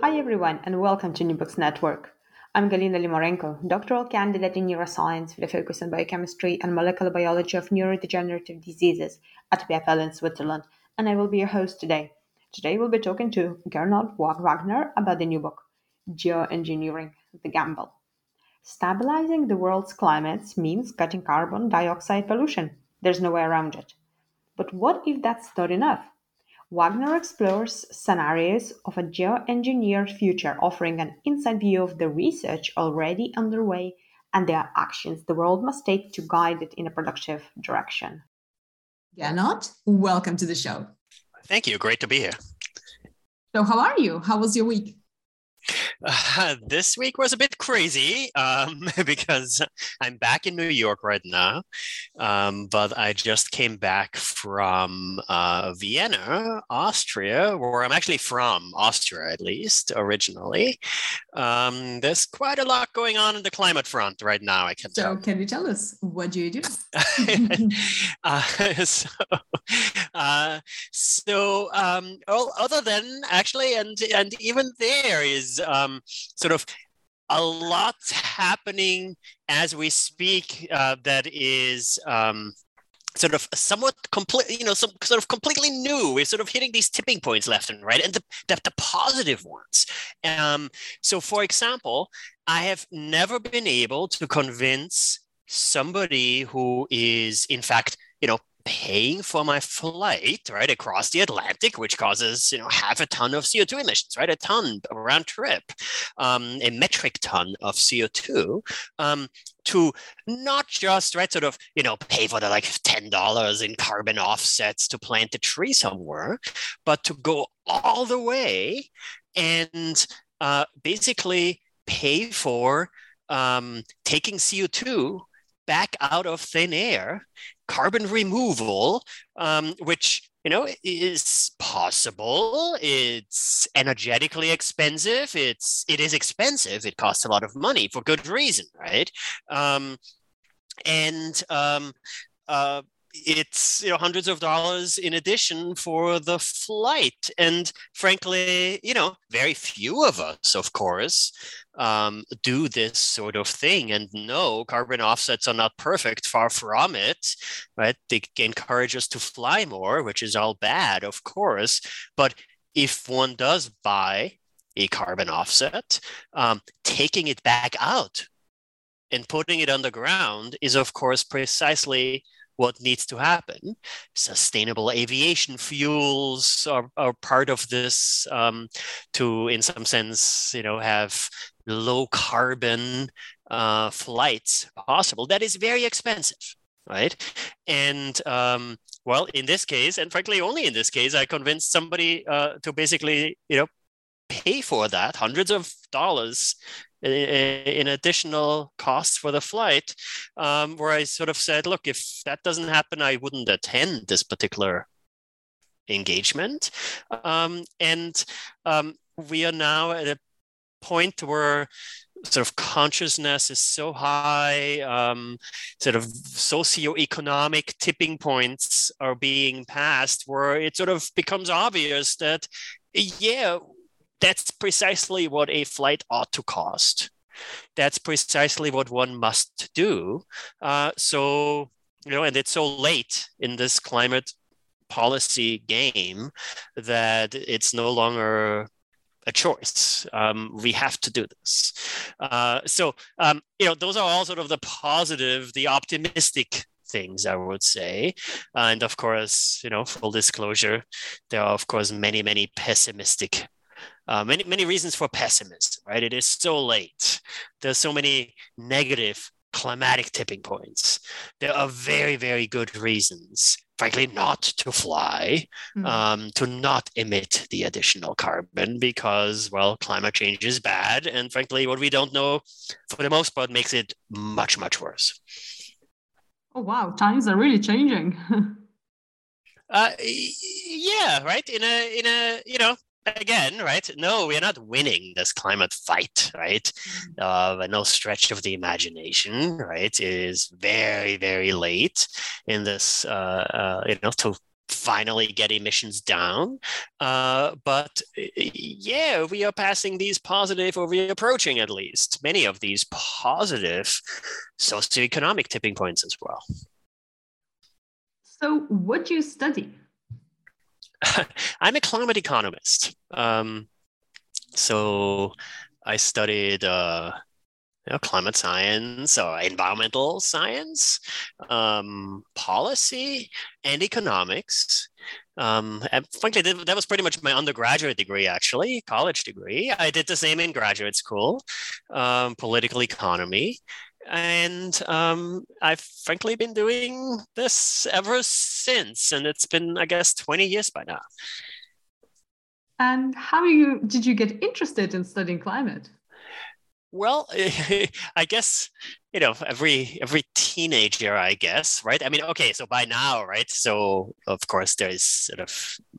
Hi everyone and welcome to New Books Network. I'm Galina Limorenko, doctoral candidate in neuroscience with a focus on biochemistry and molecular biology of neurodegenerative diseases at EPFL in Switzerland, and I will be your host today. Today we'll be talking to Gernot Wagner about the new book, Geoengineering the Gamble. Stabilizing the world's climates means cutting carbon dioxide pollution. There's no way around it. But what if that's not enough? Wagner explores scenarios of a geoengineered future, offering an inside view of the research already underway and the actions the world must take to guide it in a productive direction. Gernot, welcome to the show. Thank you. Great to be here. So, how are you? How was your week? Uh, this week was a bit crazy um, because I'm back in New York right now, um, but I just came back from uh, Vienna, Austria, where I'm actually from, Austria at least, originally. Um, there's quite a lot going on in the climate front right now, I can so tell. So, can you tell us what do you do? uh, so, uh, so um, other than actually, and and even there is um, sort of a lot happening as we speak uh, that is um, sort of somewhat complete, you know, some sort of completely new. We're sort of hitting these tipping points left and right, and the the, the positive ones. Um, so, for example, I have never been able to convince somebody who is, in fact, you know, paying for my flight right across the Atlantic, which causes you know half a ton of CO2 emissions, right? A ton round trip, um, a metric ton of CO2. Um, to not just right sort of you know pay for the like $10 in carbon offsets to plant a tree somewhere but to go all the way and uh, basically pay for um, taking co2 back out of thin air carbon removal, um, which you know is possible. It's energetically expensive. It's it is expensive. It costs a lot of money for good reason, right? Um, and um, uh, it's you know hundreds of dollars in addition for the flight. And frankly you know very few of us of course um, do this sort of thing. And no carbon offsets are not perfect. Far from it right? They encourage us to fly more which is all bad of course. But if one does buy a carbon offset um, taking it back out and putting it on the ground is of course precisely what needs to happen. Sustainable aviation fuels are, are part of this um, to, in some sense, you know, have low carbon uh, flights possible. That is very expensive, right? And um, well, in this case, and frankly, only in this case, I convinced somebody uh, to basically, you know, pay for that hundreds of dollars in additional costs for the flight, um, where I sort of said, look, if that doesn't happen, I wouldn't attend this particular engagement. Um, and um, we are now at a point where sort of consciousness is so high, um, sort of socioeconomic tipping points are being passed, where it sort of becomes obvious that, yeah, that's precisely what a flight ought to cost. That's precisely what one must do. Uh, so, you know, and it's so late in this climate policy game that it's no longer a choice. Um, we have to do this. Uh, so, um, you know, those are all sort of the positive, the optimistic things, I would say. and of course, you know, full disclosure, there are, of course, many, many pessimistic uh, many many reasons for pessimism right it is so late there's so many negative climatic tipping points there are very very good reasons frankly, not to fly, Mm. um, to not emit the additional carbon because, well, climate change is bad. And frankly, what we don't know for the most part makes it much, much worse. oh wow, times are really changing. Uh, yeah, right. In a, in a, you know, again, right? No, we are not winning this climate fight, right? Uh, by no stretch of the imagination, right? It is very, very late in this, uh, uh, you know, to finally get emissions down. Uh, but yeah, we are passing these positive, or we are approaching at least many of these positive socioeconomic tipping points as well. so, what do you study? I'm a climate economist. Um, so I studied uh, you know, climate science or environmental science, um, policy, and economics. Um, and frankly, that, that was pretty much my undergraduate degree, actually, college degree. I did the same in graduate school, um, political economy. And um, I've frankly been doing this ever since. And it's been, I guess, 20 years by now. And how you did you get interested in studying climate? Well, I guess you know every every teenager, I guess, right? I mean, okay, so by now, right? So of course, there's sort of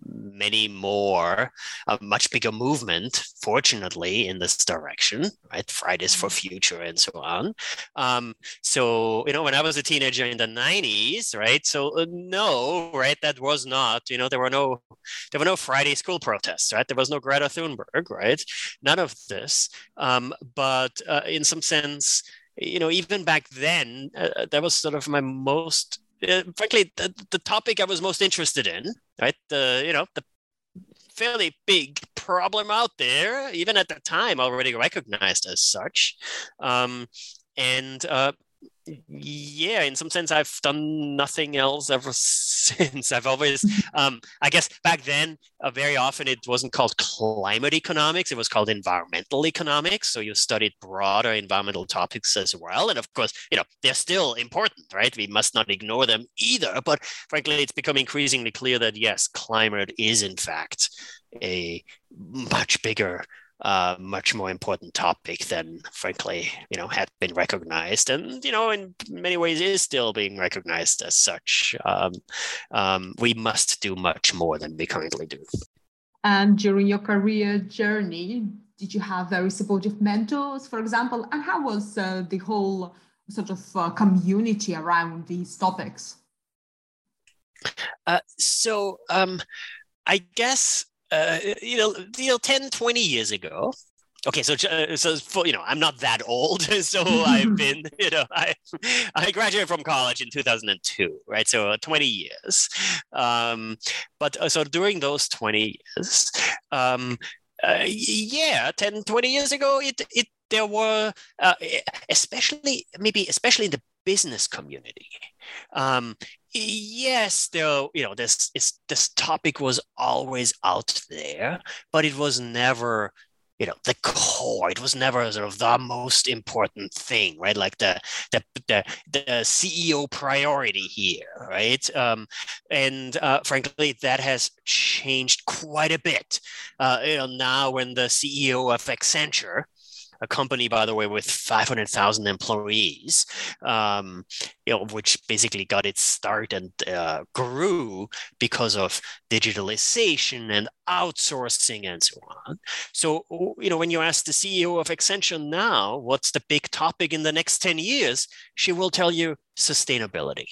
many more, a much bigger movement, fortunately, in this direction, right? Fridays for Future and so on. Um, so you know, when I was a teenager in the '90s, right? So uh, no, right? That was not, you know, there were no there were no Friday school protests, right? There was no Greta Thunberg, right? None of this. Um, but uh, in some sense, you know, even back then, uh, that was sort of my most, uh, frankly, the, the topic I was most interested in, right? The, you know, the fairly big problem out there, even at the time already recognized as such. Um, and uh, yeah, in some sense, I've done nothing else ever since. I've always, um, I guess back then, uh, very often it wasn't called climate economics, it was called environmental economics. So you studied broader environmental topics as well. And of course, you know, they're still important, right? We must not ignore them either. But frankly, it's become increasingly clear that yes, climate is in fact a much bigger uh, much more important topic than, frankly, you know, had been recognized, and you know, in many ways, is still being recognized as such. Um, um, we must do much more than we currently do. And during your career journey, did you have very supportive mentors, for example? And how was uh, the whole sort of uh, community around these topics? Uh, so, um, I guess uh, you know, you know, 10, 20 years ago. Okay, so uh, so for, you know, I'm not that old, so I've been, you know, I I graduated from college in 2002, right? So 20 years. Um, but uh, so during those 20 years, um, uh, yeah, 10, 20 years ago, it it there were uh, especially maybe especially in the business community. Um, yes there you know this is this topic was always out there but it was never you know the core. It was never sort of the most important thing right? Like the the the, the ceo priority here right? Um, and uh, frankly that has changed quite a bit. Uh, you know now when the ceo of accenture a company, by the way, with 500,000 employees, um, you know, which basically got its start and uh, grew because of digitalization and outsourcing and so on. So, you know, when you ask the CEO of Accenture now, what's the big topic in the next 10 years, she will tell you sustainability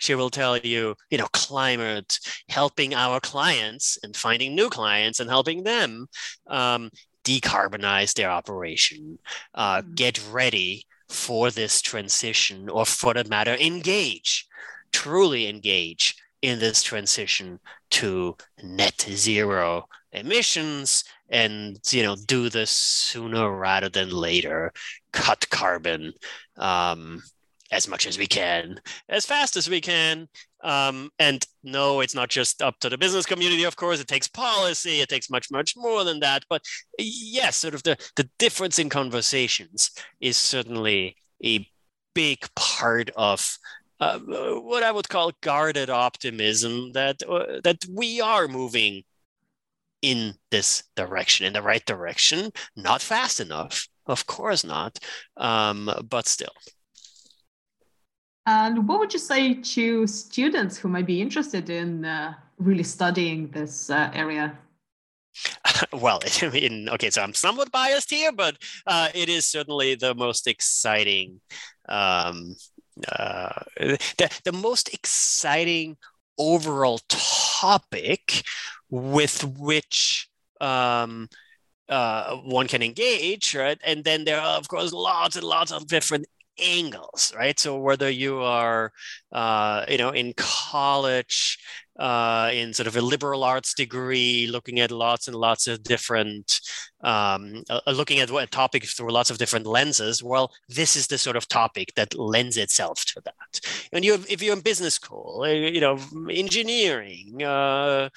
she will tell you, you know, climate, helping our clients and finding new clients and helping them um, decarbonize their operation, uh, get ready for this transition, or for that matter, engage, truly engage in this transition to net zero emissions and you know do this sooner rather than later cut carbon um, as much as we can as fast as we can um, and no, it's not just up to the business community, of course. It takes policy, it takes much, much more than that. But yes, sort of the, the difference in conversations is certainly a big part of uh, what I would call guarded optimism that uh, that we are moving in this direction, in the right direction. Not fast enough, of course not, um, but still. And what would you say to students who might be interested in uh, really studying this uh, area? well, I mean, okay, so I'm somewhat biased here, but uh, it is certainly the most exciting, um, uh, the, the most exciting overall topic with which um, uh, one can engage, right? And then there are, of course, lots and lots of different angles, right? So whether you are, uh, you know, in college, uh, in sort of a liberal arts degree, looking at lots and lots of different, um, uh, uh looking at what topic through lots of different lenses. Well, this is the sort of topic that lends itself to that. And you, if you're in business school, uh, you know, engineering, uh,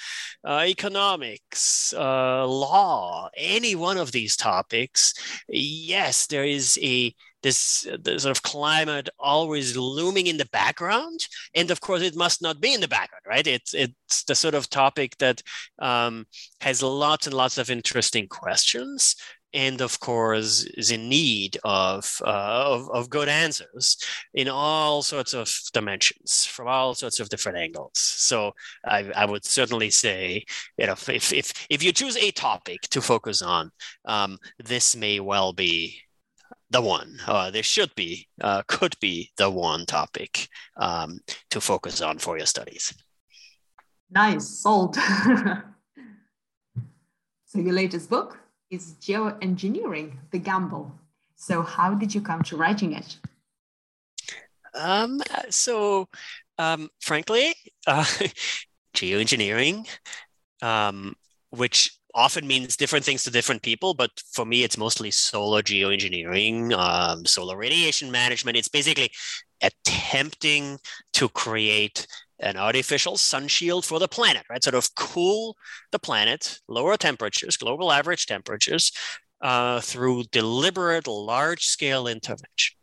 uh, economics, law, any one of these topics, yes, there is a this the sort of climate always looming in the background and of course it must not be in the background right? It's it's the sort of topic that um, has lots and lots of interesting questions and of course is in need of, uh, of, of good answers in all sorts of dimensions from all sorts of different angles. So i, I would certainly say you know if, if, if you choose a topic to focus on um, this may well be the one. Uh, there should be, uh, could be the one topic um, to focus on for your studies. Nice, sold. so your latest book is Geoengineering, The Gamble. So how did you come to writing it? Um, so, um, frankly, uh, geoengineering, um, which often means different things to different people, but for me, it's mostly solar geoengineering, um, solar radiation management. It's basically attempting to create an artificial sun shield for the planet, right? Sort of cool the planet, lower temperatures, global average temperatures, uh, through deliberate large scale intervention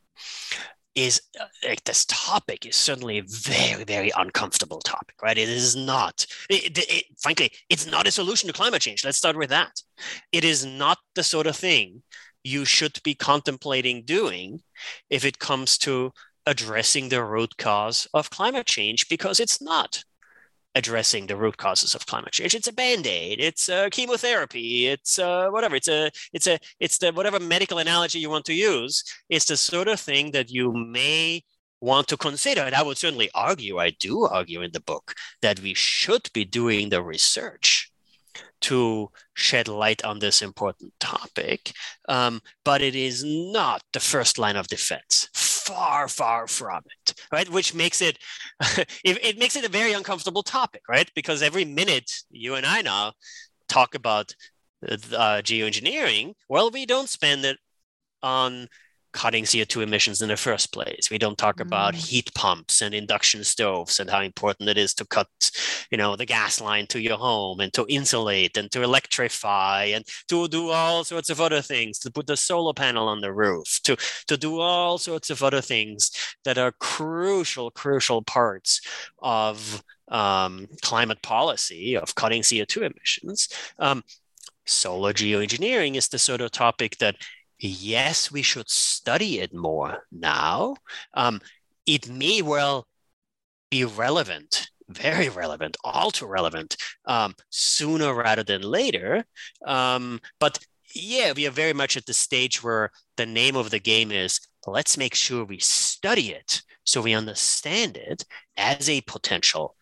is uh, like this topic is certainly a very very uncomfortable topic right? It is not it, it, frankly it's not a solution to climate change. Let's start with that. It is not the sort of thing you should be contemplating doing if it comes to addressing the root cause of climate change because it's not addressing the root causes of climate change. It's a band-aid, it's a chemotherapy, it's uh, whatever. It's a it's a it's the whatever medical analogy you want to use. It's the sort of thing that you may want to consider. And I would certainly argue, I do argue in the book, that we should be doing the research to shed light on this important topic. Um, but it is not the first line of defense. Far, far from it, right? Which makes it, it, it makes it a very uncomfortable topic, right? Because every minute you and I now talk about uh, geoengineering, well, we don't spend it on cutting CO2 emissions in the first place. We don't talk mm. about heat pumps and induction stoves and how important it is to cut, you know, the gas line to your home and to insulate and to electrify and to do all sorts of other things, to put the solar panel on the roof, to, to do all sorts of other things that are crucial, crucial parts of um, climate policy, of cutting CO2 emissions. Um, solar geoengineering is the sort of topic that yes, we should study it more now. Um, it may well be relevant, very relevant, all too relevant, um, sooner rather than later. Um, but yeah, we are very much at the stage where the name of the game is let's make sure we study it so we understand it as a potential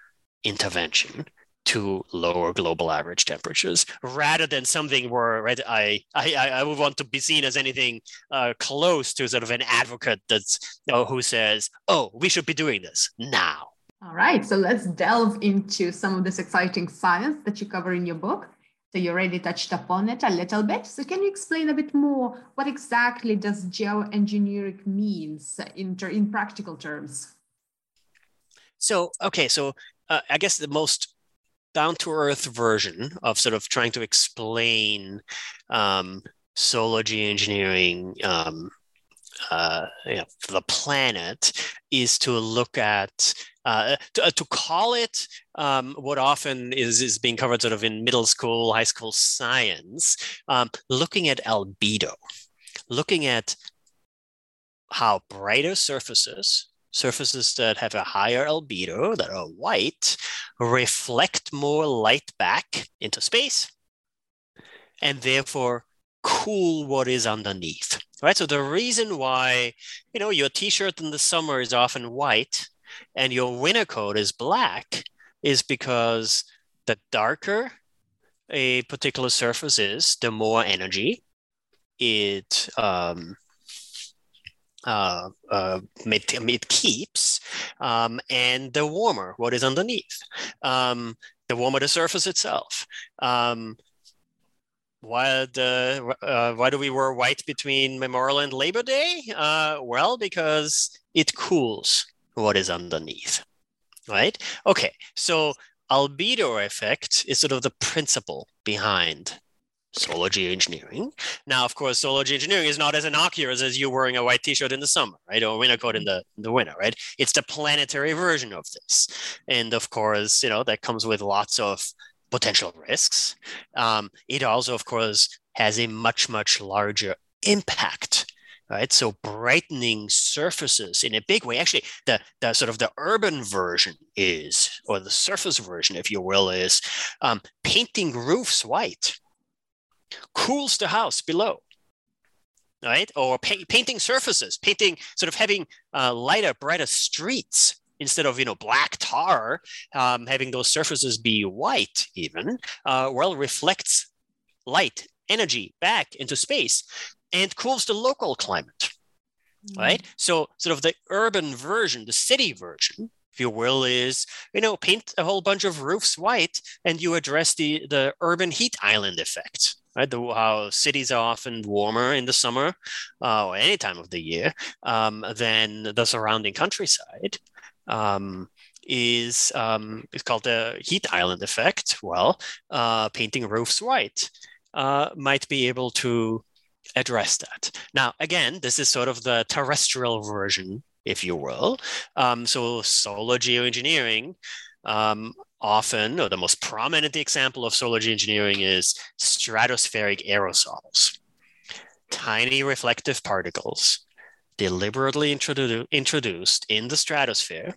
intervention to lower global average temperatures rather than something where right, I, I, I would want to be seen as anything uh, close to sort of an advocate that's you know, who says, oh, we should be doing this now. All right, so let's delve into some of this exciting science that you cover in your book. So you already touched upon it a little bit. So can you explain a bit more what exactly does geoengineering means in, in practical terms? So, okay, so uh, I guess the most down to earth version of sort of trying to explain um, solar geoengineering um, uh, you know, the planet is to look at uh, to, uh, to, call it um, what often is is being covered sort of in middle school, high school science, um, looking at albedo, looking at how brighter surfaces, surfaces that have a higher albedo that are white, reflect more light back into space, and therefore cool what is underneath right? So the reason why, you know, your t-shirt in the summer is often white and your winter coat is black is because the darker a particular surface is, the more energy it um, uh, uh, it, it keeps, um, and the warmer what is underneath. Um, the warmer the surface itself. Um, why the uh, why do we wear white between Memorial and Labor Day? Uh, well, because it cools what is underneath, right? Okay, so albedo effect is sort of the principle behind solar geoengineering. Now, of course, solar geoengineering is not as innocuous as you wearing a white T-shirt in the summer, right, or a winter coat in the in the winter, right? It's the planetary version of this, and of course, you know that comes with lots of potential risks. Um, it also, of course, has a much, much larger impact right so brightening surfaces in a big way actually the, the sort of the urban version is or the surface version if you will is um, painting roofs white cools the house below right or pa- painting surfaces painting sort of having uh, lighter brighter streets instead of you know black tar, um, having those surfaces be white even, uh, well reflects light energy back into space and cools the local climate. Mm. Right. So sort of the urban version, the city version, if you will, is you know paint a whole bunch of roofs white and you address the the urban heat island effect right? The, how cities are often warmer in the summer uh, or any time of the year um, than the surrounding countryside um, is um, is called the heat island effect. Well, uh, painting roofs white uh, might be able to address that. Now, again, this is sort of the terrestrial version, if you will. Um, so, solar geoengineering. Um, often, or the most prominent example of solar geoengineering is stratospheric aerosols, tiny reflective particles deliberately introdu- introduced in the stratosphere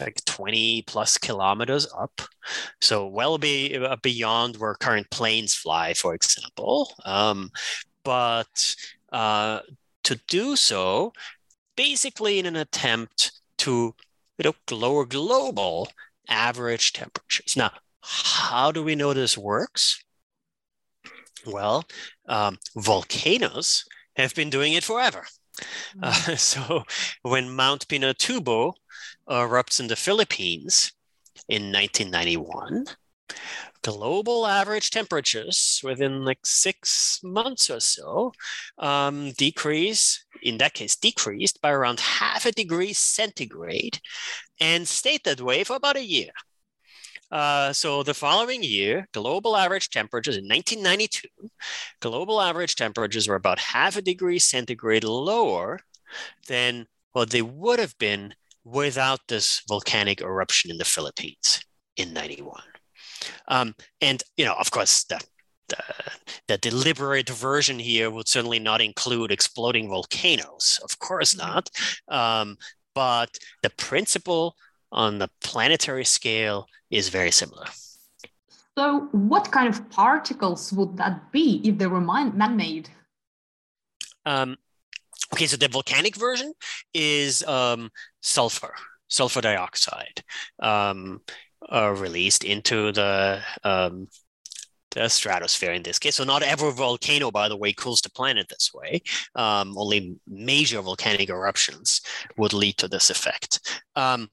like 20 plus kilometers up. So well be, uh, beyond where current planes fly for example. Um, but uh, to do so basically in an attempt to you know lower global average temperatures. Now how do we know this works? Well um, volcanoes have been doing it forever. Uh, mm. so when Mount Pinatubo erupts in the Philippines in 1991, global average temperatures within like six months or so um, decrease, in that case, decreased by around half a degree centigrade and stayed that way for about a year. Uh, so the following year, global average temperatures in 1992, global average temperatures were about half a degree centigrade lower than what they would have been without this volcanic eruption in the Philippines in 91. Um, and, you know, of course, the, the, the, deliberate version here would certainly not include exploding volcanoes. Of course mm-hmm. not. Um, but the principle on the planetary scale is very similar. So, what kind of particles would that be if they were man made? Um, okay, so the volcanic version is um, sulfur, sulfur dioxide, um, uh, released into the um, the stratosphere in this case. So not every volcano, by the way, cools the planet this way. Um, only major volcanic eruptions would lead to this effect. Um,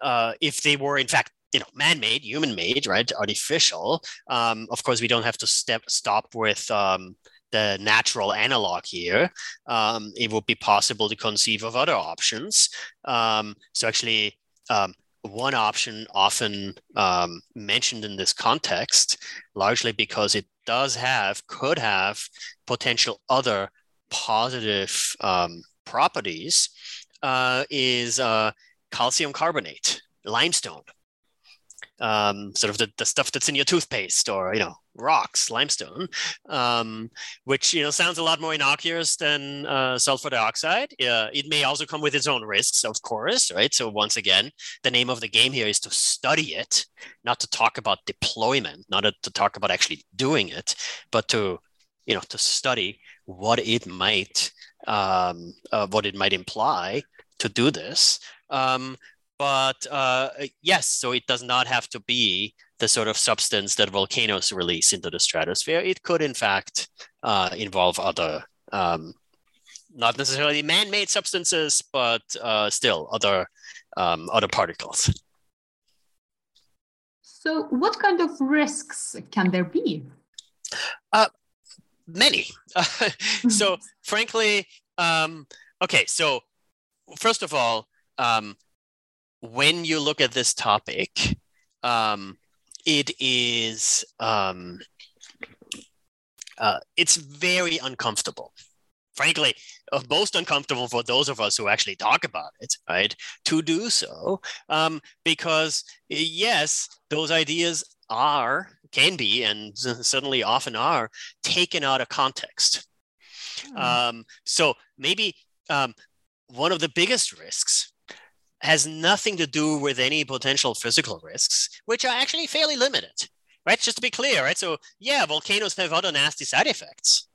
uh, if they were in fact you know man-made human-made right artificial um, of course we don't have to step stop with um, the natural analog here um, it would be possible to conceive of other options um, so actually one option often um, mentioned in this context largely because it does have could have potential other positive um, properties uh, is uh, calcium carbonate, limestone. Um, sort of the, the stuff that's in your toothpaste or you know rocks limestone um, which you know sounds a lot more innocuous than uh, sulfur dioxide. Uh, it may also come with its own risks of course right? So once again the name of the game here is to study it not to talk about deployment not to talk about actually doing it but to you know to study what it might um, uh, what it might imply to do this. Um, but uh, yes, so it does not have to be the sort of substance that volcanoes release into the stratosphere. It could, in fact, uh, involve other, um, not necessarily man-made substances, but uh, still other um, other particles. So, what kind of risks can there be? Uh, many. so, frankly, um, okay. So, first of all, um, when you look at this topic, um, it is um, uh, it's very uncomfortable. Frankly, most uncomfortable for those of us who actually talk about it, right? To do so, um, because yes, those ideas are can be and certainly often are taken out of context. Mm. Um, so maybe um, one of the biggest risks has nothing to do with any potential physical risks, which are actually fairly limited, right? Just to be clear, right? So yeah, volcanoes have other nasty side effects.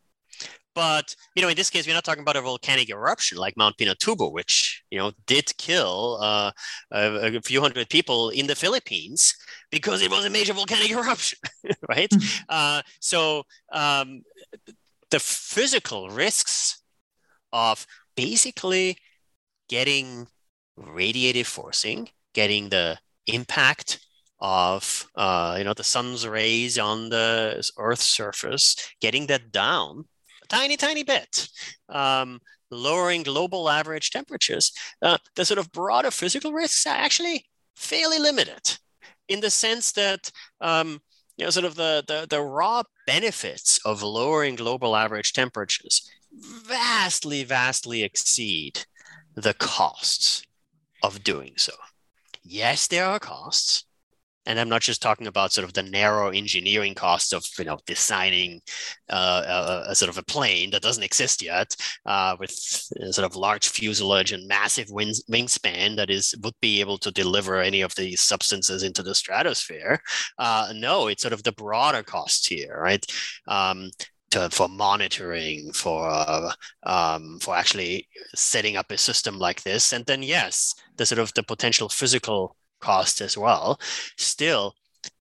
But you know, in this case, we're not talking about a volcanic eruption like Mount Pinatubo, which you know did kill uh, a, a, few hundred people in the Philippines because it was a major volcanic eruption, right? Mm-hmm. Uh, so um, the physical risks of basically getting radiative forcing, getting the impact of uh, you know the sun's rays on the Earth's surface, getting that down a tiny, tiny bit, um, lowering global average temperatures. Uh, the sort of broader physical risks are actually fairly limited, in the sense that um, you know sort of the, the the raw benefits of lowering global average temperatures vastly, vastly exceed the costs of doing so. Yes, there are costs. And I'm not just talking about sort of the narrow engineering costs of you know designing uh, a, a, sort of a plane that doesn't exist yet, uh, with sort of large fuselage and massive wing, wingspan that is would be able to deliver any of these substances into the stratosphere. Uh, no, it's sort of the broader costs here, right? Um, to, for monitoring, for uh, um, for actually setting up a system like this, and then yes, the sort of the potential physical cost as well. Still,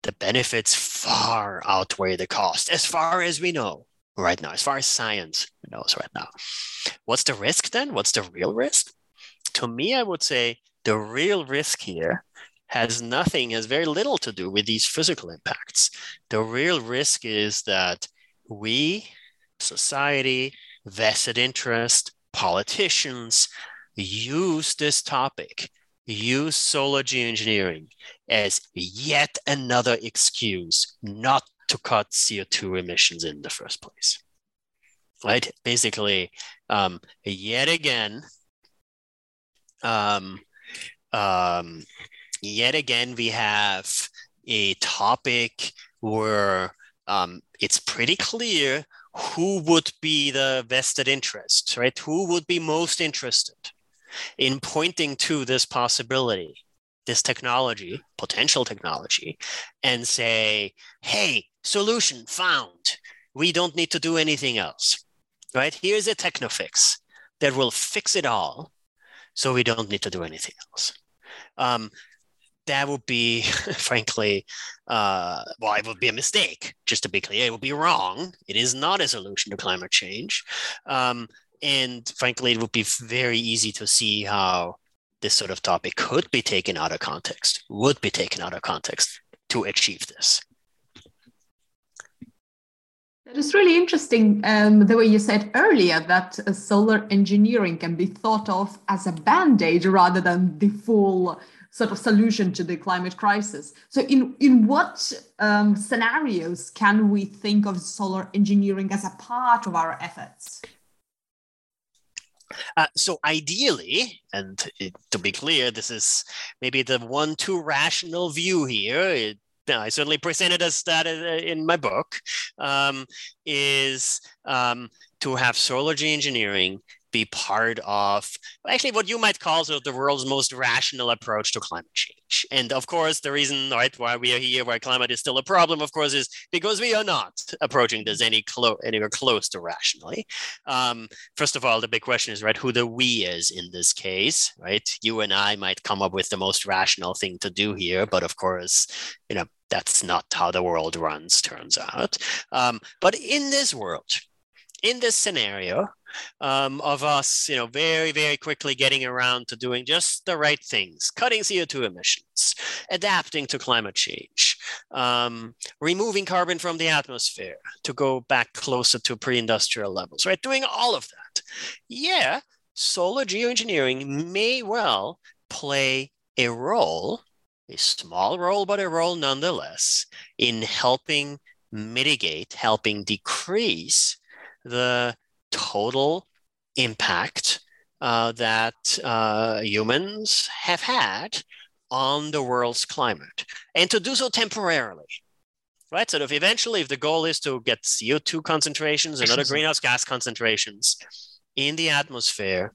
the benefits far outweigh the cost, as far as we know right now, as far as science knows right now. What's the risk then? What's the real risk? To me, I would say the real risk here has nothing, has very little to do with these physical impacts. The real risk is that we, society, vested interest, politicians use this topic, use solar geoengineering as yet another excuse not to cut CO2 emissions in the first place. Right? Basically, um, yet again, um, um, yet again, we have a topic where um, it's pretty clear who would be the vested interest, right? Who would be most interested in pointing to this possibility, this technology, potential technology, and say, hey, solution found. We don't need to do anything else, right? Here's a technofix that will fix it all. So we don't need to do anything else. Um, that would be, frankly, uh, well, it would be a mistake. Just to be clear, it would be wrong. It is not a solution to climate change. Um, and frankly, it would be very easy to see how this sort of topic could be taken out of context, would be taken out of context to achieve this. That is really interesting. Um, the way you said earlier that uh, solar engineering can be thought of as a band aid rather than the full sort of solution to the climate crisis. So, in in what um, scenarios can we think of solar engineering as a part of our efforts? Uh, so ideally, and it, to be clear, this is maybe the one too rational view here. It, I certainly presented as that in my book. Um, is um, to have solar engineering be part of actually what you might call sort of the world's most rational approach to climate change. And of course, the reason right why we are here, why climate is still a problem, of course, is because we are not approaching this any clo- anywhere close to rationally. Um, first of all, the big question is right who the we is in this case, right? You and I might come up with the most rational thing to do here, but of course, you know that's not how the world runs. Turns out, um, but in this world in this scenario um, of us, you know, very, very quickly getting around to doing just the right things, cutting CO2 emissions, adapting to climate change, um, removing carbon from the atmosphere to go back closer to pre-industrial levels, right? Doing all of that. Yeah, solar geoengineering may well play a role, a small role, but a role nonetheless, in helping mitigate, helping decrease the total impact uh, that uh, humans have had on the world's climate, and to do so temporarily. Right. So, if eventually, if the goal is to get CO2 concentrations and other greenhouse gas concentrations in the atmosphere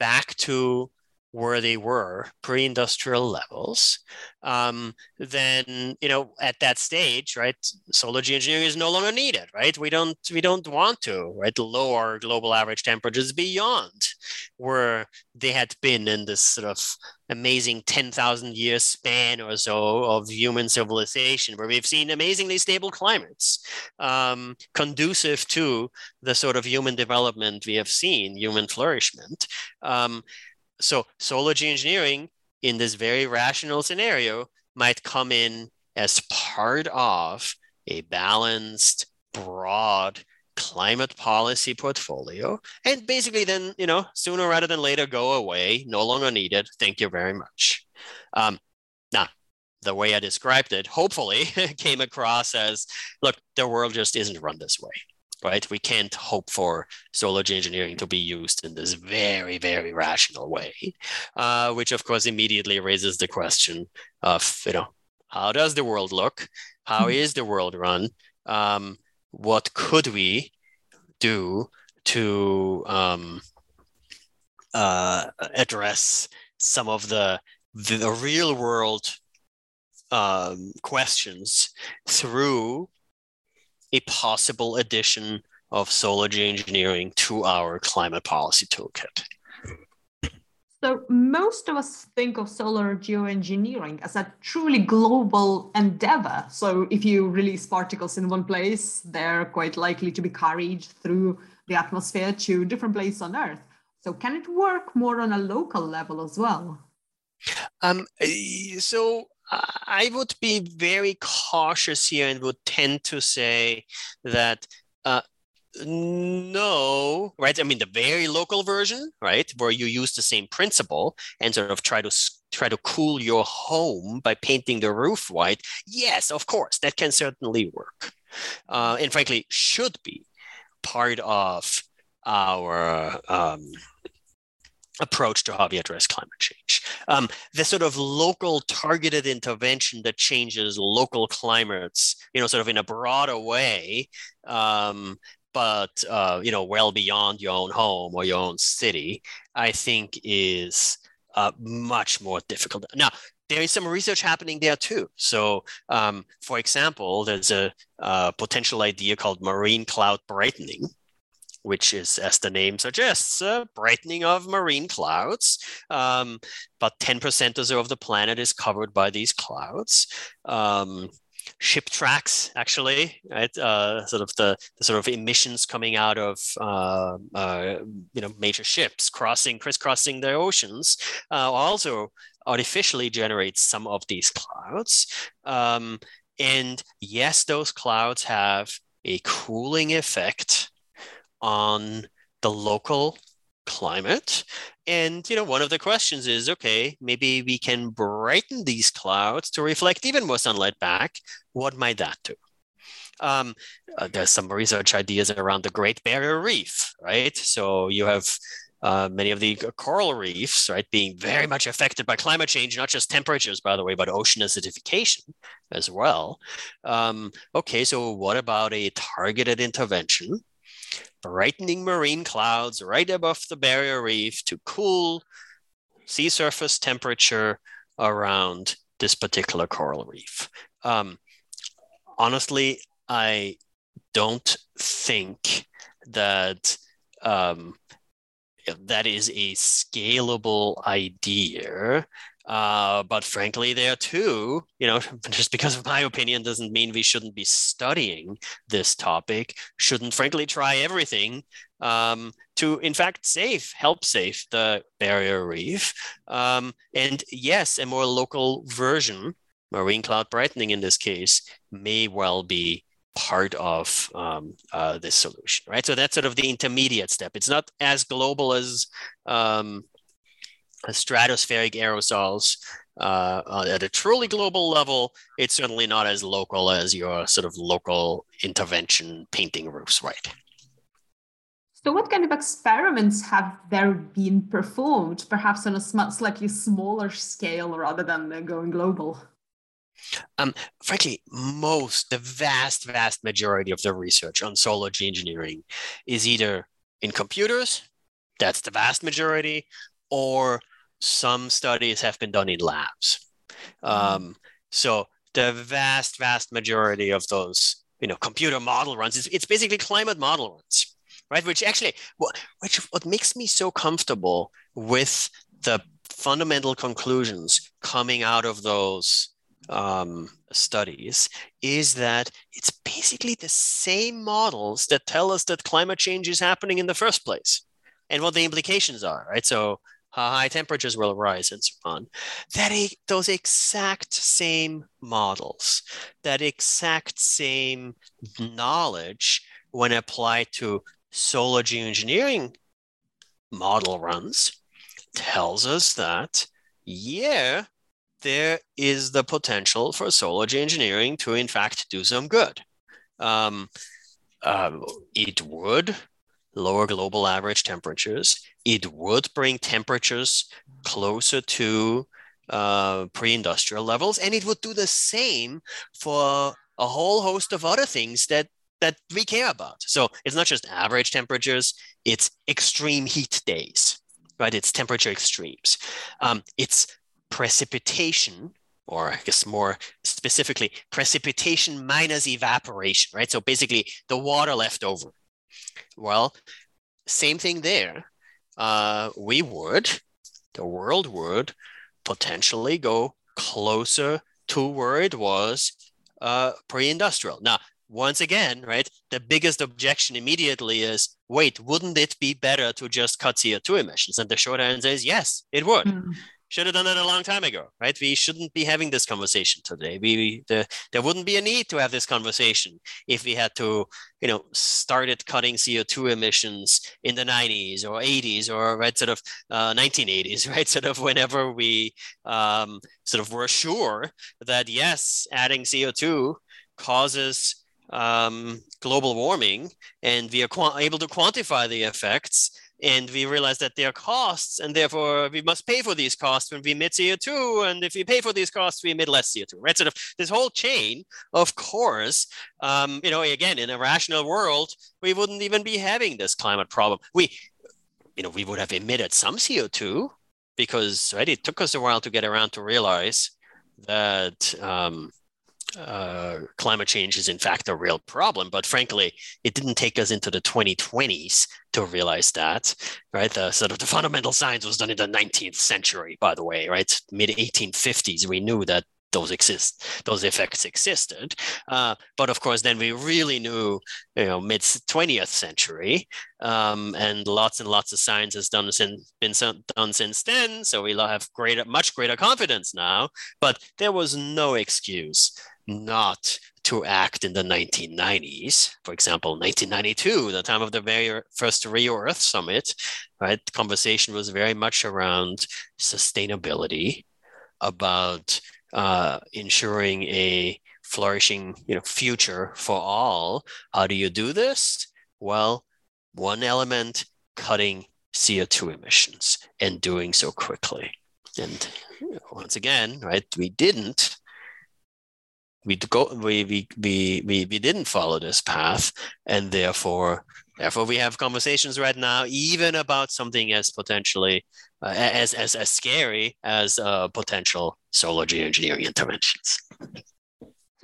back to where they were pre-industrial levels, um, then you know at that stage, right, solar geoengineering is no longer needed, right? We don't we don't want to right lower global average temperatures beyond where they had been in this sort of amazing 10,000 year span or so of human civilization, where we've seen amazingly stable climates um, conducive to the sort of human development we have seen, human flourishment. Um, so solar geoengineering in this very rational scenario might come in as part of a balanced, broad climate policy portfolio. And basically then you know sooner rather than later go away no longer needed. Thank you very much. Um, now the way i described it hopefully came across as look the world just isn't run this way right? We can't hope for solar engineering to be used in this very, very rational way, uh, which of course immediately raises the question of, you know, how does the world look? How mm-hmm. is the world run? Um, what could we do to um, uh, address some of the, the real world um, questions through a possible addition of solar geoengineering to our climate policy toolkit. So most of us think of solar geoengineering as a truly global endeavor. So if you release particles in one place, they're quite likely to be carried through the atmosphere to different places on Earth. So can it work more on a local level as well? Um, so I would be very cautious here and would tend to say that uh, no, right? I mean, the very local version, right, where you use the same principle and sort of try to try to cool your home by painting the roof white. Yes, of course, that can certainly work, uh, and frankly, should be part of our um, approach to how we address climate change. Um, the sort of local targeted intervention that changes local climates, you know, sort of in a broader way, um, but uh, you know, well beyond your own home or your own city, I think is uh, much more difficult. Now, there is some research happening there too. So, um, for example, there's a, a potential idea called marine cloud brightening, which is, as the name suggests, a brightening of marine clouds. Um, about 10% or so of the planet is covered by these clouds. Um, ship tracks actually right uh, sort of the, the, sort of emissions coming out of uh, uh, you know major ships crossing crisscrossing the oceans uh, also artificially generates some of these clouds um, and yes those clouds have a cooling effect on the local climate. And you know, one of the questions is, okay, maybe we can brighten these clouds to reflect even more sunlight back. What might that do? Um, uh, there's some research ideas around the Great Barrier Reef, right? So you have uh, many of the coral reefs, right, being very much affected by climate change, not just temperatures, by the way, but ocean acidification as well. Um, okay, so what about a targeted intervention? Brightening marine clouds right above the barrier reef to cool sea surface temperature around this particular coral reef. Um, honestly, I don't think that um, that is a scalable idea. Uh, but frankly, there too, you know, just because of my opinion doesn't mean we shouldn't be studying this topic. Shouldn't frankly try everything um, to, in fact, save, help save the barrier reef. Um, and yes, a more local version, marine cloud brightening in this case, may well be part of um, uh, this solution, right? So that's sort of the intermediate step. It's not as global as, um, stratospheric aerosols uh, uh, at a truly global level. It's certainly not as local as your sort of local intervention painting roofs, right? So, what kind of experiments have there been performed, perhaps on a slightly smaller scale rather than going global? Um, frankly, most, the vast, vast majority of the research on solar geoengineering is either in computers, that's the vast majority, or some studies have been done in labs. Mm-hmm. Um, so the vast, vast majority of those, you know, computer model runs, it's, it's basically climate model runs, right? Which actually, which what makes me so comfortable with the fundamental conclusions coming out of those um, studies is that it's basically the same models that tell us that climate change is happening in the first place and what the implications are, right? So high temperatures will rise and so on. That those exact same models, that exact same knowledge when applied to solar geoengineering model runs tells us that, yeah, there is the potential for solar geoengineering to, in fact, do some good. Um, uh, it would lower global average temperatures. It would bring temperatures closer to uh, pre industrial levels. And it would do the same for a whole host of other things that that we care about. So it's not just average temperatures, it's extreme heat days, right? It's temperature extremes. Um, it's precipitation, or I guess more specifically, precipitation minus evaporation, right? So basically the water left over. Well, same thing there. Uh, we would, the world would potentially go closer to where it was uh, pre industrial. Now, once again, right, the biggest objection immediately is wait, wouldn't it be better to just cut CO2 emissions? And the short answer is yes, it would. Mm should have done that a long time ago, right? We shouldn't be having this conversation today. We the, there wouldn't be a need to have this conversation if we had to, you know, started cutting CO2 emissions in the 90s or 80s or right sort of uh, 1980s, right? Sort of whenever we um, sort of were sure that yes, adding CO2 causes um, global warming, and we are qu- able to quantify the effects and we realize that there are costs and therefore we must pay for these costs when we emit co2 and if we pay for these costs we emit less co2 right sort of this whole chain of course um, you know again in a rational world we wouldn't even be having this climate problem we you know we would have emitted some co2 because right it took us a while to get around to realize that um, uh, climate change is in fact a real problem. But frankly, it didn't take us into the 2020s to realize that, right? The sort of the fundamental science was done in the 19th century, by the way, right? Mid 1850s, we knew that those exist, those effects existed. Uh, but of course, then we really knew, you know, mid 20th century, um, and lots and lots of science has done since, been done since then. So we have greater, much greater confidence now. But there was no excuse not to act in the 1990s. For example, 1992, the time of the very first Rio Earth Summit, right? The conversation was very much around sustainability, about uh, ensuring a flourishing you know, future for all. How do you do this? Well, one element, cutting CO2 emissions and doing so quickly. And once again, right, we didn't. We go we, we we we we didn't follow this path, and therefore therefore we have conversations right now, even about something as potentially uh, as as as scary as uh, potential solar geoengineering interventions.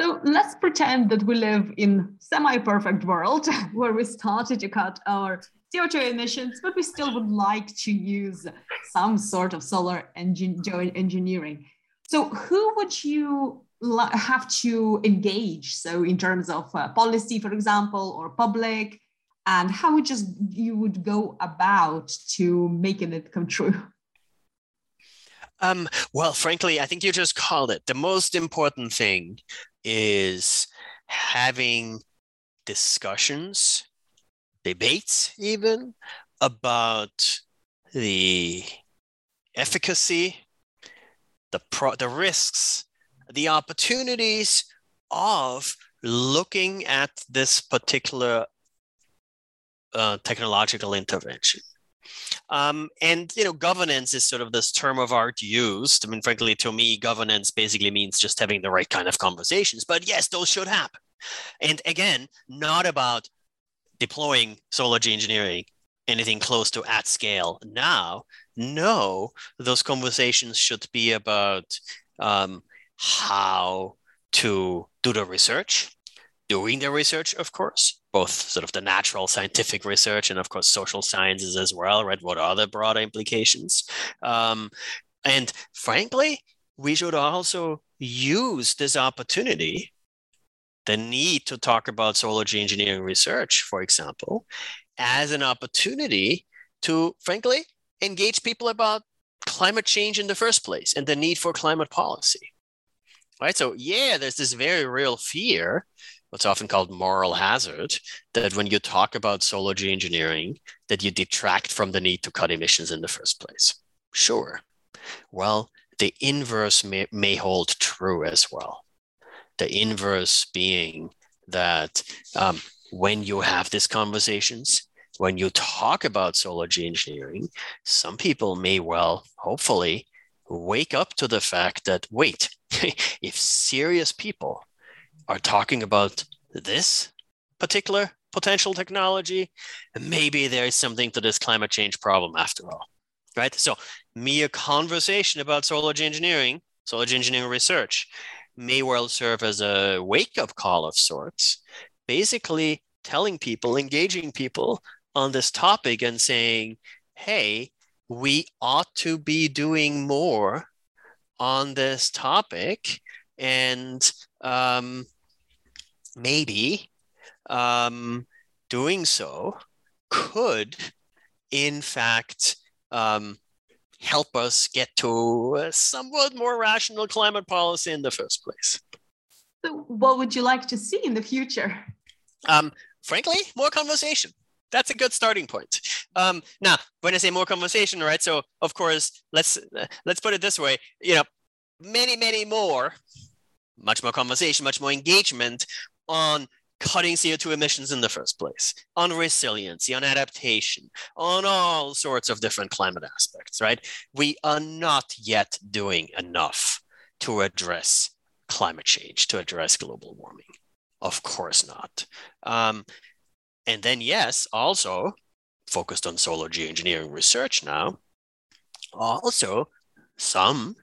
So let's pretend that we live in semi-perfect world where we started to cut our CO2 emissions, but we still would like to use some sort of solar engine engineering. So who would you have to engage? So in terms of uh, policy, for example, or public, and how would just you would go about to making it come true? Um, well, frankly, I think you just called it. The most important thing is having discussions, debates, even about the efficacy, the pro- the risks, the opportunities of looking at this particular uh, technological intervention. Um, and you know, governance is sort of this term of art used. I mean, frankly, to me, governance basically means just having the right kind of conversations. But yes, those should happen. And again, not about deploying solar engineering anything close to at scale now. No, those conversations should be about um, how to do the research, doing the research, of course, both sort of the natural scientific research and of course social sciences as well right? What are the broader implications? Um, and frankly we should also use this opportunity the need to talk about solar engineering research for example as an opportunity to frankly engage people about climate change in the first place and the need for climate policy right? So yeah there's this very real fear what's often called moral hazard that when you talk about solar geoengineering that you detract from the need to cut emissions in the first place. Sure. Well the inverse may, may hold true as well. The inverse being that um, when you have these conversations when you talk about solar geoengineering some people may well hopefully wake up to the fact that wait if serious people are talking about this particular potential technology, maybe there is something to this climate change problem after all, right? So, mere conversation about solar engineering, solar engineering research, may well serve as a wake up call of sorts, basically telling people, engaging people on this topic and saying, hey, we ought to be doing more on this topic. And um, maybe um, doing so could, in fact, um, help us get to a somewhat more rational climate policy in the first place. So, what would you like to see in the future? Um, frankly, more conversation. That's a good starting point. Um, now, when I say more conversation, right? So, of course, let's let's put it this way. You know, many, many more, much more conversation, much more engagement on cutting CO2 emissions in the first place, on resiliency, on adaptation, on all sorts of different climate aspects, right? We are not yet doing enough to address climate change, to address global warming. Of course not. Um, and then, yes, also focused on solar geoengineering research now, also some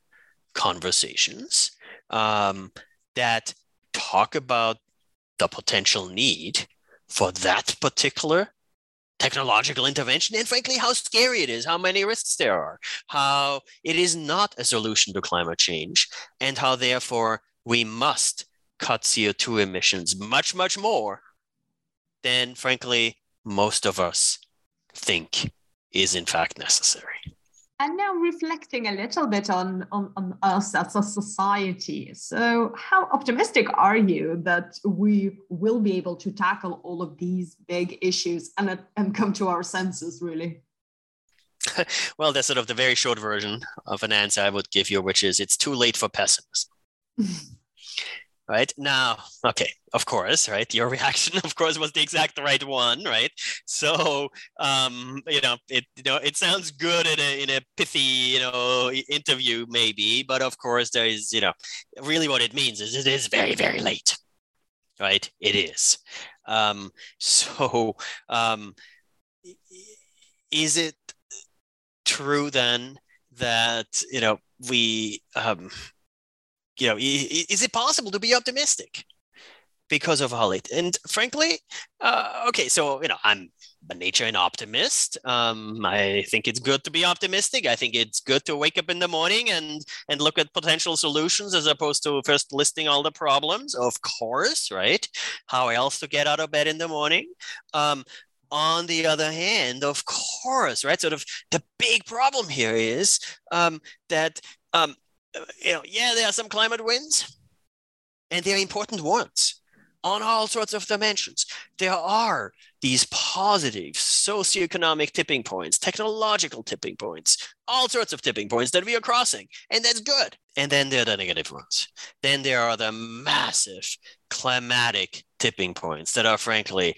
conversations um, that talk about the potential need for that particular technological intervention. And frankly how scary it is how many risks there are how it is not a solution to climate change and how therefore we must cut co2 emissions much much more than frankly most of us think is in fact necessary and now reflecting a little bit on, on, on, us as a society. So, how optimistic are you that we will be able to tackle all of these big issues and, and come to our senses, really? well, that's sort of the very short version of an answer I would give you, which is it's too late for pessimism. right? Now okay of course right? Your reaction of course was the exact right one right? So um you know it you know it sounds good in a in a pithy you know interview maybe but of course there is you know really what it means is it is very very late right? It is. Um so um is it true then that you know we um you know, is it possible to be optimistic because of late? And frankly, uh, okay, so you know, I'm by nature an optimist. Um, I think it's good to be optimistic. I think it's good to wake up in the morning and and look at potential solutions as opposed to first listing all the problems. Of course, right? How else to get out of bed in the morning? Um, on the other hand, of course, right? Sort of the big problem here is um, that um, you know, yeah, there are some climate wins, and they're important ones on all sorts of dimensions. There are these positive socioeconomic tipping points, technological tipping points, all sorts of tipping points that we are crossing, and that's good. And then there are the negative ones. Then there are the massive climatic tipping points that are frankly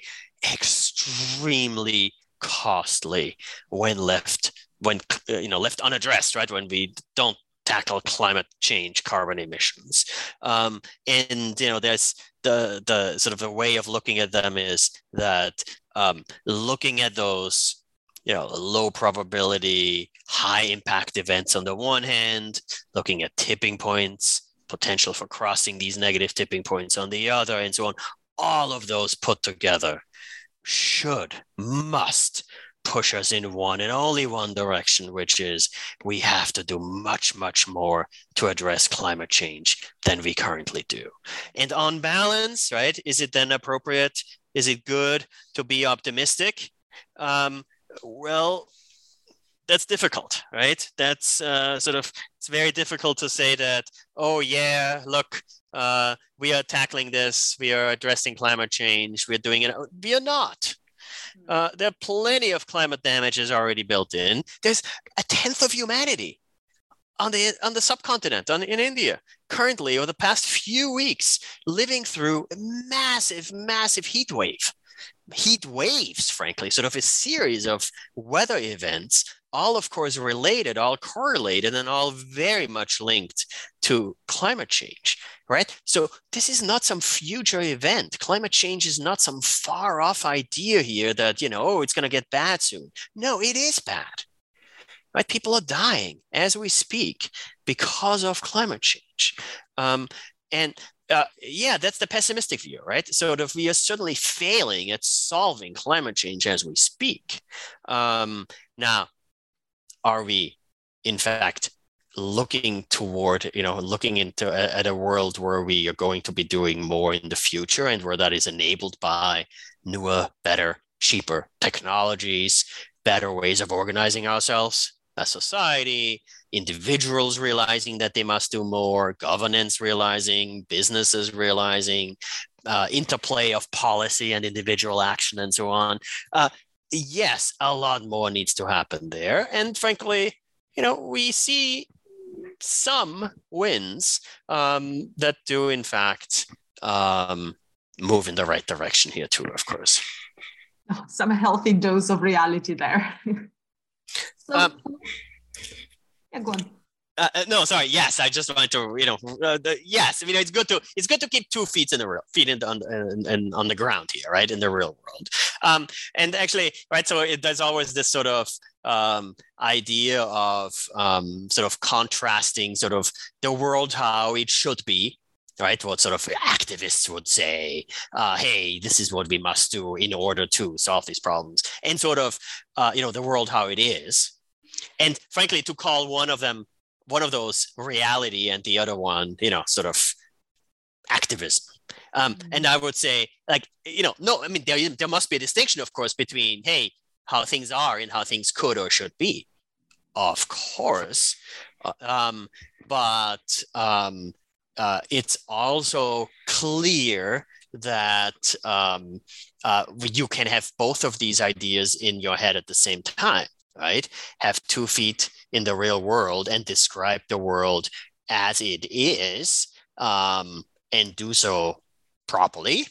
extremely costly when left when you know left unaddressed right when we don't tackle climate change carbon emissions. Um, and you know there's the the sort of the way of looking at them is that um, looking at those you know low probability high impact events on the one hand looking at tipping points potential for crossing these negative tipping points on the other and so on all of those put together should must push us in one and only one direction, which is we have to do much, much more to address climate change than we currently do. And on balance, right, is it then appropriate? Is it good to be optimistic? Um, well, that's difficult, right? That's uh, sort of it's very difficult to say that. Oh yeah, look, uh, we are tackling this. We are addressing climate change. We're doing it. We are not. Uh, there are plenty of climate damages already built in. There's a tenth of humanity on the on the subcontinent on, in India currently over the past few weeks living through a massive massive heat wave heat waves frankly sort of a series of weather events all of course related all correlated and all very much linked to climate change right? So this is not some future event. Climate change is not some far off idea here that, you know, oh, it's going to get bad soon. No, it is bad. Right? People are dying as we speak because of climate change. Um, and uh, yeah, that's the pessimistic view, right? So if we are certainly failing at solving climate change as we speak. Um, now, are we, in fact, looking toward you know looking into a, at a world where we are going to be doing more in the future and where that is enabled by newer better cheaper technologies better ways of organizing ourselves as society individuals realizing that they must do more governance realizing businesses realizing uh, interplay of policy and individual action and so on. Uh, yes a lot more needs to happen there and frankly you know we see some wins um, that do, in fact, um, move in the right direction here, too, of course. Oh, some healthy dose of reality there. so, um, yeah, go on. Uh, uh, no, sorry. Yes, I just wanted to, you know, uh, the, yes. I mean, it's good to it's good to keep two feet in the real feet in the, on, and on the ground here, right, in the real world. Um, and actually, right. So it, there's always this sort of um, idea of um, sort of contrasting sort of the world how it should be right what sort of activists would say uh, hey this is what we must do in order to solve these problems and sort of uh, you know the world how it is and frankly to call one of them one of those reality and the other one you know sort of activism um, mm-hmm. and i would say like you know no i mean there, there must be a distinction of course between hey how things are and how things could or should be, of course. Uh, um, but um, uh, it's also clear that um, uh, you can have both of these ideas in your head at the same time, right? Have two feet in the real world and describe the world as it is. Um, and do so properly,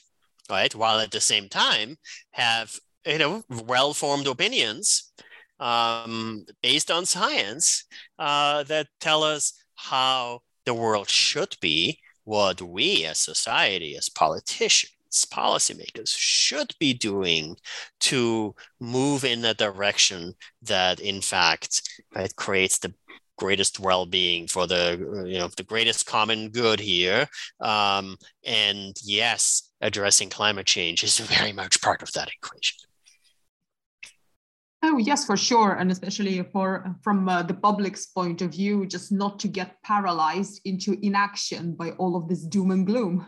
right? While at the same time have you know well-formed opinions um, based on science uh, that tell us how the world should be, what we as society, as politicians, policymakers should be doing to move in a direction that, in fact, right, creates the greatest well-being for the you know the greatest common good here. Um, and yes addressing climate change is very much part of that equation. Oh yes, for sure, and especially for from uh, the public's point of view, just not to get paralyzed into inaction by all of this doom and gloom.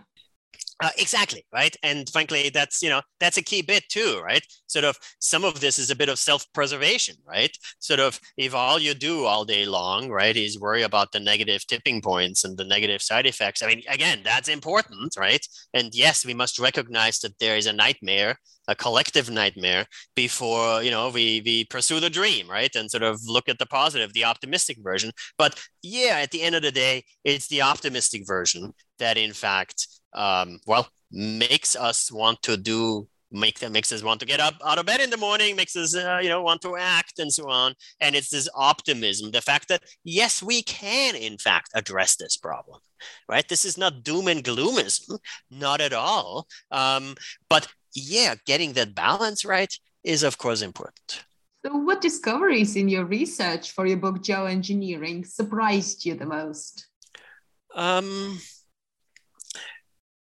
Uh, exactly right? And frankly that's you know that's a key bit too right? Sort of some of this is a bit of self-preservation right? Sort of if all you do all day long right is worry about the negative tipping points and the negative side effects i mean again that's important right? And yes we must recognize that there is a nightmare a collective nightmare before you know we we pursue the dream right? And sort of look at the positive the optimistic version. But yeah at the end of the day it's the optimistic version that in fact um, well, makes us want to do make that makes us want to get up out of bed in the morning makes us uh, you know want to act and so on. And it's this optimism the fact that yes we can in fact address this problem right? This is not doom and gloomism not at all. Um, but yeah getting that balance right is of course important. So what discoveries in your research for your book geoengineering surprised you the most? Um,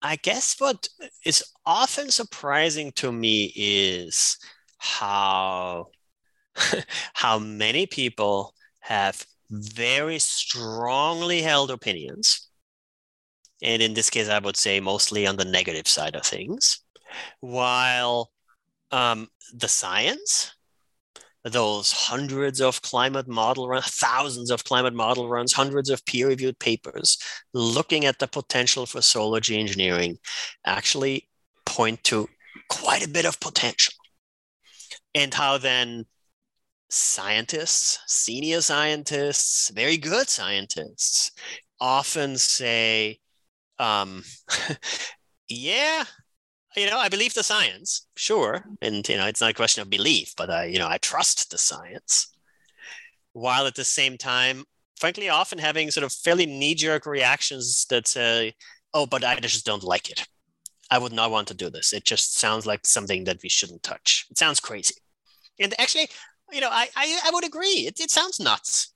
I guess what is often surprising to me is how how many people have very strongly held opinions. And in this case, I would say mostly on the negative side of things, while um, the science those hundreds of climate model runs, thousands of climate model runs, hundreds of peer reviewed papers looking at the potential for solar geoengineering actually point to quite a bit of potential. And how then scientists, senior scientists, very good scientists, often say, um, yeah, you know, I believe the science, sure, and you know, it's not a question of belief, but I, you know, I trust the science, while at the same time, frankly, often having sort of fairly knee-jerk reactions that say, "Oh, but I just don't like it. I would not want to do this. It just sounds like something that we shouldn't touch. It sounds crazy." And actually, you know, I I, I would agree. It, it sounds nuts.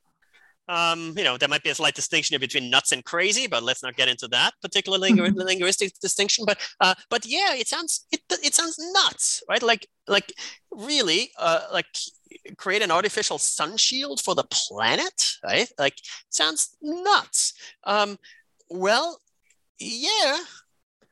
Um, you know, there might be a slight distinction between nuts and crazy, but let's not get into that particular lingu- linguistic distinction. But uh, but yeah, it sounds it, it sounds nuts, right? Like like really, uh, like create an artificial sun shield for the planet, right? Like sounds nuts. Um, well, yeah,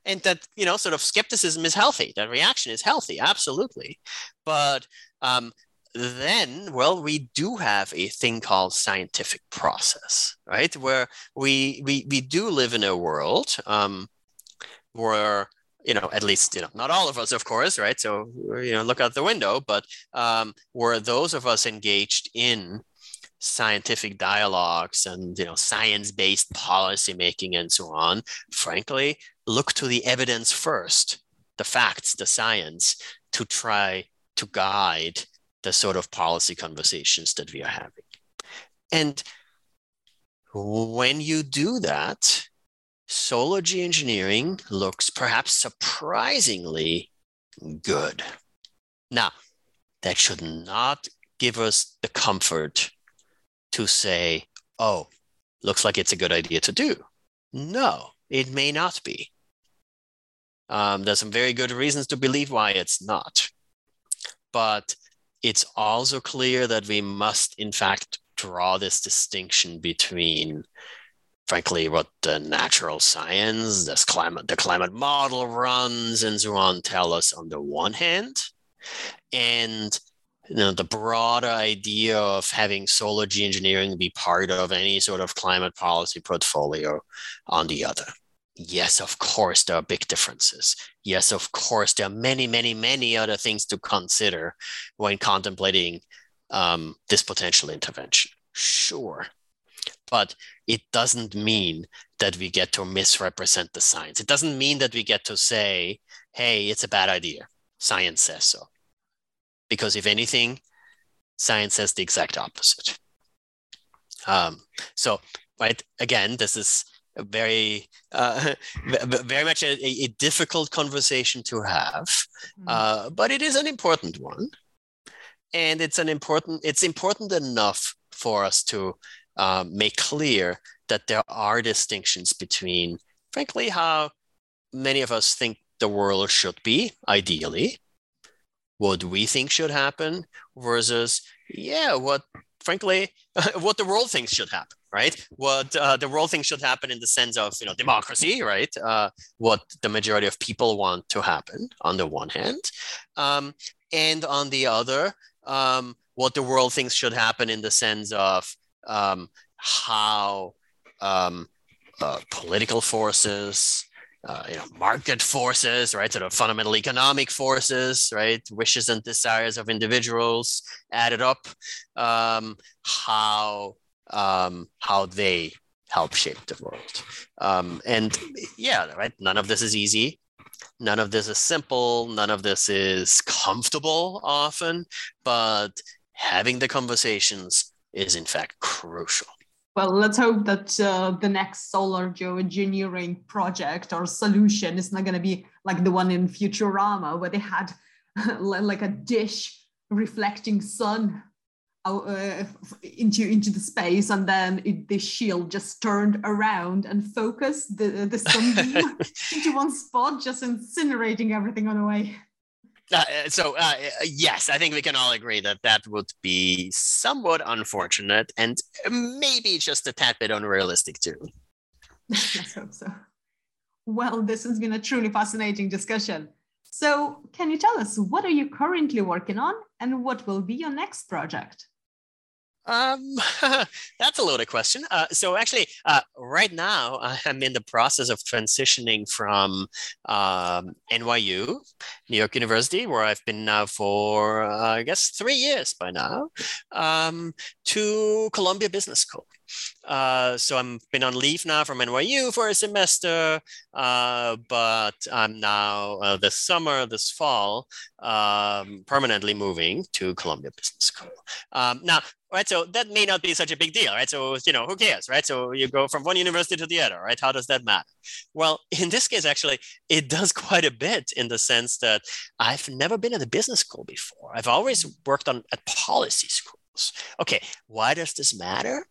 and that you know, sort of skepticism is healthy. That reaction is healthy, absolutely. But um, then well we do have a thing called scientific process right? Where we we, we do live in a world um, where you know at least you know not all of us of course right? So you know look out the window but um, where those of us engaged in scientific dialogues and you know science-based policy making and so on frankly look to the evidence first the facts the science to try to guide the sort of policy conversations that we are having. And when you do that, solar geoengineering looks perhaps surprisingly good. Now, that should not give us the comfort to say, oh, looks like it's a good idea to do. No, it may not be. Um, there's some very good reasons to believe why it's not. But it's also clear that we must, in fact, draw this distinction between, frankly, what the natural science, this climate, the climate model runs, and so on, tell us on the one hand, and you know the broader idea of having solar geoengineering be part of any sort of climate policy portfolio on the other yes, of course, there are big differences. Yes, of course, there are many, many, many other things to consider when contemplating um, this potential intervention. Sure. But it doesn't mean that we get to misrepresent the science. It doesn't mean that we get to say, hey, it's a bad idea. Science says so. Because if anything, science says the exact opposite. Um, so, right, again, this is a very, uh, very much a, a, difficult conversation to have, mm. uh, but it is an important one. And it's an important, it's important enough for us to um, make clear that there are distinctions between, frankly, how many of us think the world should be, ideally, what we think should happen, versus, yeah, what, frankly, what the world thinks should happen, right? What uh, the world thinks should happen in the sense of, you know, democracy, right? Uh, what the majority of people want to happen, on the one hand. Um, and on the other, um, what the world thinks should happen in the sense of um, how um, uh, political forces, uh, you know, market forces, right? Sort of fundamental economic forces, right? Wishes and desires of individuals added up, um, how um, how they help shape the world. Um, and yeah, right. None of this is easy. None of this is simple. None of this is comfortable often, but having the conversations is in fact crucial. Well, let's hope that uh, the next solar geoengineering project or solution is not going to be like the one in Futurama, where they had like a dish reflecting sun uh, into into the space, and then it, the shield just turned around and focused the the sunbeam into one spot, just incinerating everything on the way. Uh, so uh, yes, I think we can all agree that that would be somewhat unfortunate and maybe just a tad bit unrealistic too. Let's hope so. Well, this has been a truly fascinating discussion. So, can you tell us what are you currently working on, and what will be your next project? Um, that's a loaded question. Uh, so actually, uh, right now I'm in the process of transitioning from um, NYU, New York University, where I've been now for uh, I guess three years by now, um, to Columbia Business School. Uh, so I'm been on leave now from NYU for a semester, uh, but I'm now uh, this summer, this fall, um, permanently moving to Columbia Business School. Um, now, right, so that may not be such a big deal, right? So you know, who cares, right? So you go from one university to the other, right? How does that matter? Well, in this case, actually, it does quite a bit in the sense that I've never been at a business school before. I've always worked on at policy school. Okay, why does this matter?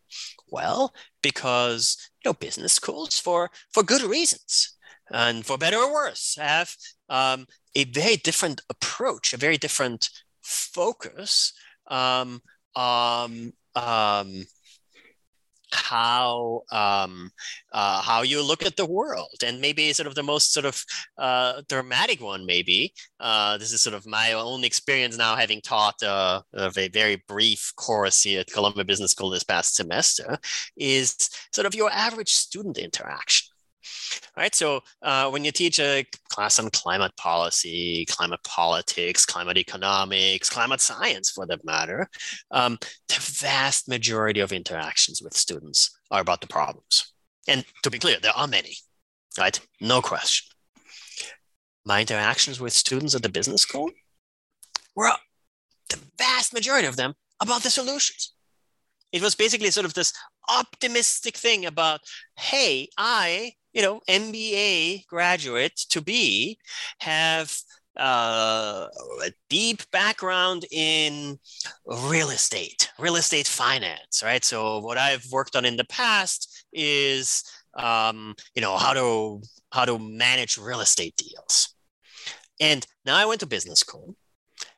Well, because you know business schools for for good reasons and for better or worse have um, a very different approach, a very different focus um, um, um how um, uh, how you look at the world. And maybe sort of the most sort of uh, dramatic one maybe uh, this is sort of my own experience now having taught uh, a very brief course here at Columbia Business School this past semester is sort of your average student interaction all right. So uh, when you teach a class on climate policy, climate politics, climate economics, climate science for that matter, um, the vast majority of interactions with students are about the problems. And to be clear, there are many, right? No question. My interactions with students at the business school were the vast majority of them about the solutions. It was basically sort of this optimistic thing about, hey, I you know, MBA graduate to be have uh, a deep background in real estate, real estate finance, right? So what I've worked on in the past is, um, you know, how to how to manage real estate deals. And now I went to business school,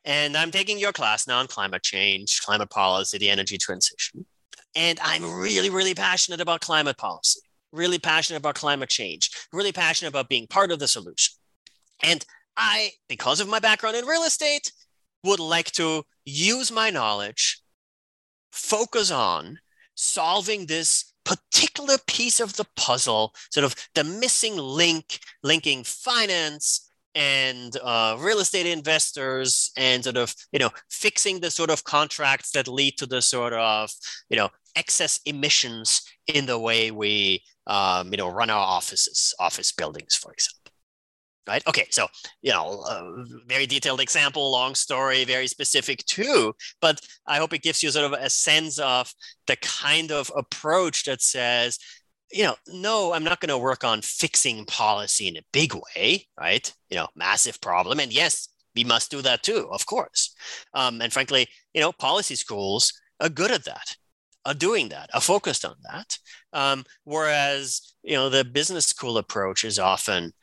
and I'm taking your class now on climate change, climate policy, the energy transition, and I'm really, really passionate about climate policy really passionate about climate change, really passionate about being part of the solution. And I, because of my background in real estate, would like to use my knowledge, focus on solving this particular piece of the puzzle, sort of the missing link linking finance, and uh, real estate investors and sort of you know fixing the sort of contracts that lead to the sort of you know excess emissions in the way we um, you know run our offices office buildings for example right? Okay so you know a very detailed example long story very specific too but i hope it gives you sort of a sense of the kind of approach that says you know no i'm not going to work on fixing policy in a big way right? You know massive problem and yes we must do that too of course. Um, and frankly you know policy schools are good at that doing that are focused on that um, whereas you know the business school approach is often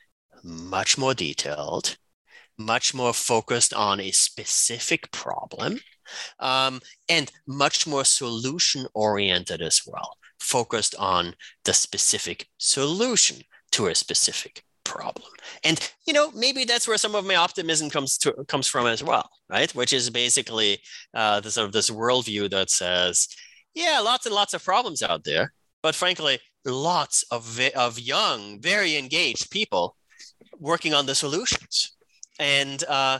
much more detailed, much more focused on a specific problem, um, and much more solution oriented as well, focused on the specific solution to a specific problem. And you know, maybe that's where some of my optimism comes to comes from as well, right? Which is basically uh, the sort of this worldview that says, yeah, lots and lots of problems out there, but frankly, lots of of young, very engaged people working on the solutions. And uh,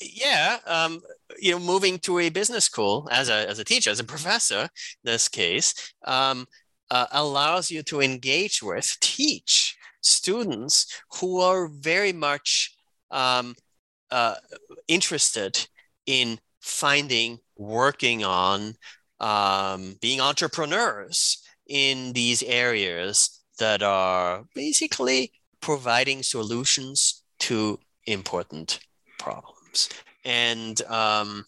yeah, um, you know, moving to a business school as a, as a teacher, as a professor, this case, um, uh, allows you to engage with, teach students who are very much um, uh, interested in finding, working on, um, being entrepreneurs in these areas that are basically providing solutions to important problems. And um,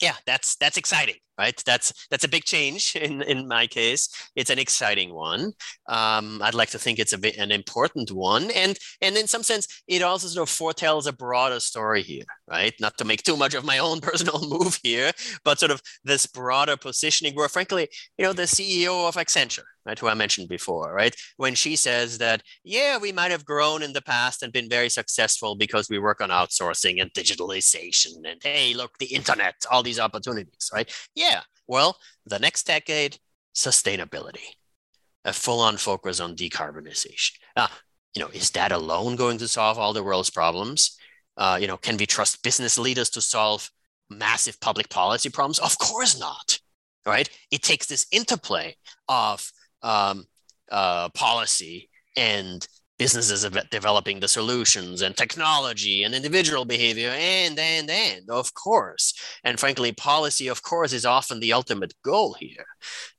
yeah, that's that's exciting right? That's that's a big change in in my case. It's an exciting one. Um, I'd like to think it's a bit an important one, and and in some sense, it also sort of foretells a broader story here, right? Not to make too much of my own personal move here, but sort of this broader positioning, where frankly, you know, the CEO of Accenture, right, who I mentioned before, right, when she says that, yeah, we might have grown in the past and been very successful because we work on outsourcing and digitalization, and hey, look, the internet, all these opportunities, right? Yeah yeah, well, the next decade, sustainability, a full-on focus on decarbonization. Uh, you know, is that alone going to solve all the world's problems? Uh, you know, can we trust business leaders to solve massive public policy problems? Of course not. Right? It takes this interplay of um, uh, policy and businesses developing the solutions and technology and individual behavior and and and of course. And frankly policy of course is often the ultimate goal here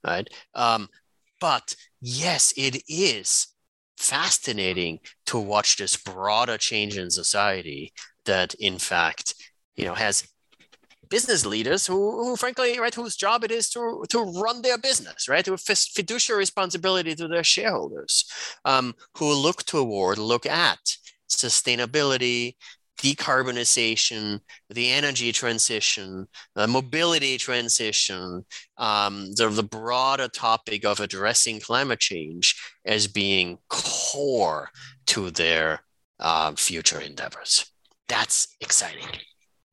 right? Um, but yes it is fascinating to watch this broader change in society that in fact you know has business leaders who, who frankly, right, whose job it is to, to run their business, right, to fiduciary responsibility to their shareholders, um, who look toward, look at sustainability, decarbonization, the energy transition, the mobility transition, um, the, the broader topic of addressing climate change as being core to their uh, future endeavors. That's exciting.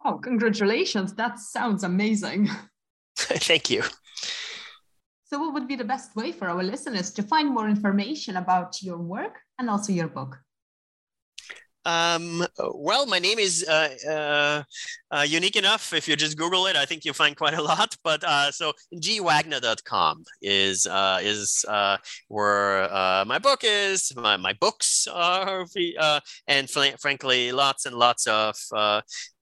Oh, congratulations. That sounds amazing. Thank you. So, what would be the best way for our listeners to find more information about your work and also your book? Um, well, my name is uh, uh, uh, unique enough. If you just Google it, I think you'll find quite a lot. But uh, so gwagner.com is uh, is where my book is. My, my books are, and frankly, lots and lots of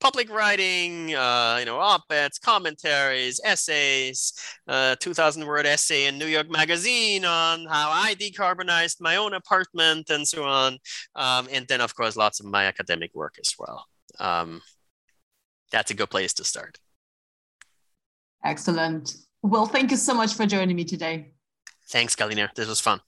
public writing, uh, you know, op-eds, commentaries, essays, uh, 2,000 word essay in New York Magazine on how I decarbonized my own apartment and so on. Um, and then, of course, lots of my academic work as well. Um, that's a good place to start. Excellent. Well, thank you so much for joining me today. Thanks, Galina. This was fun.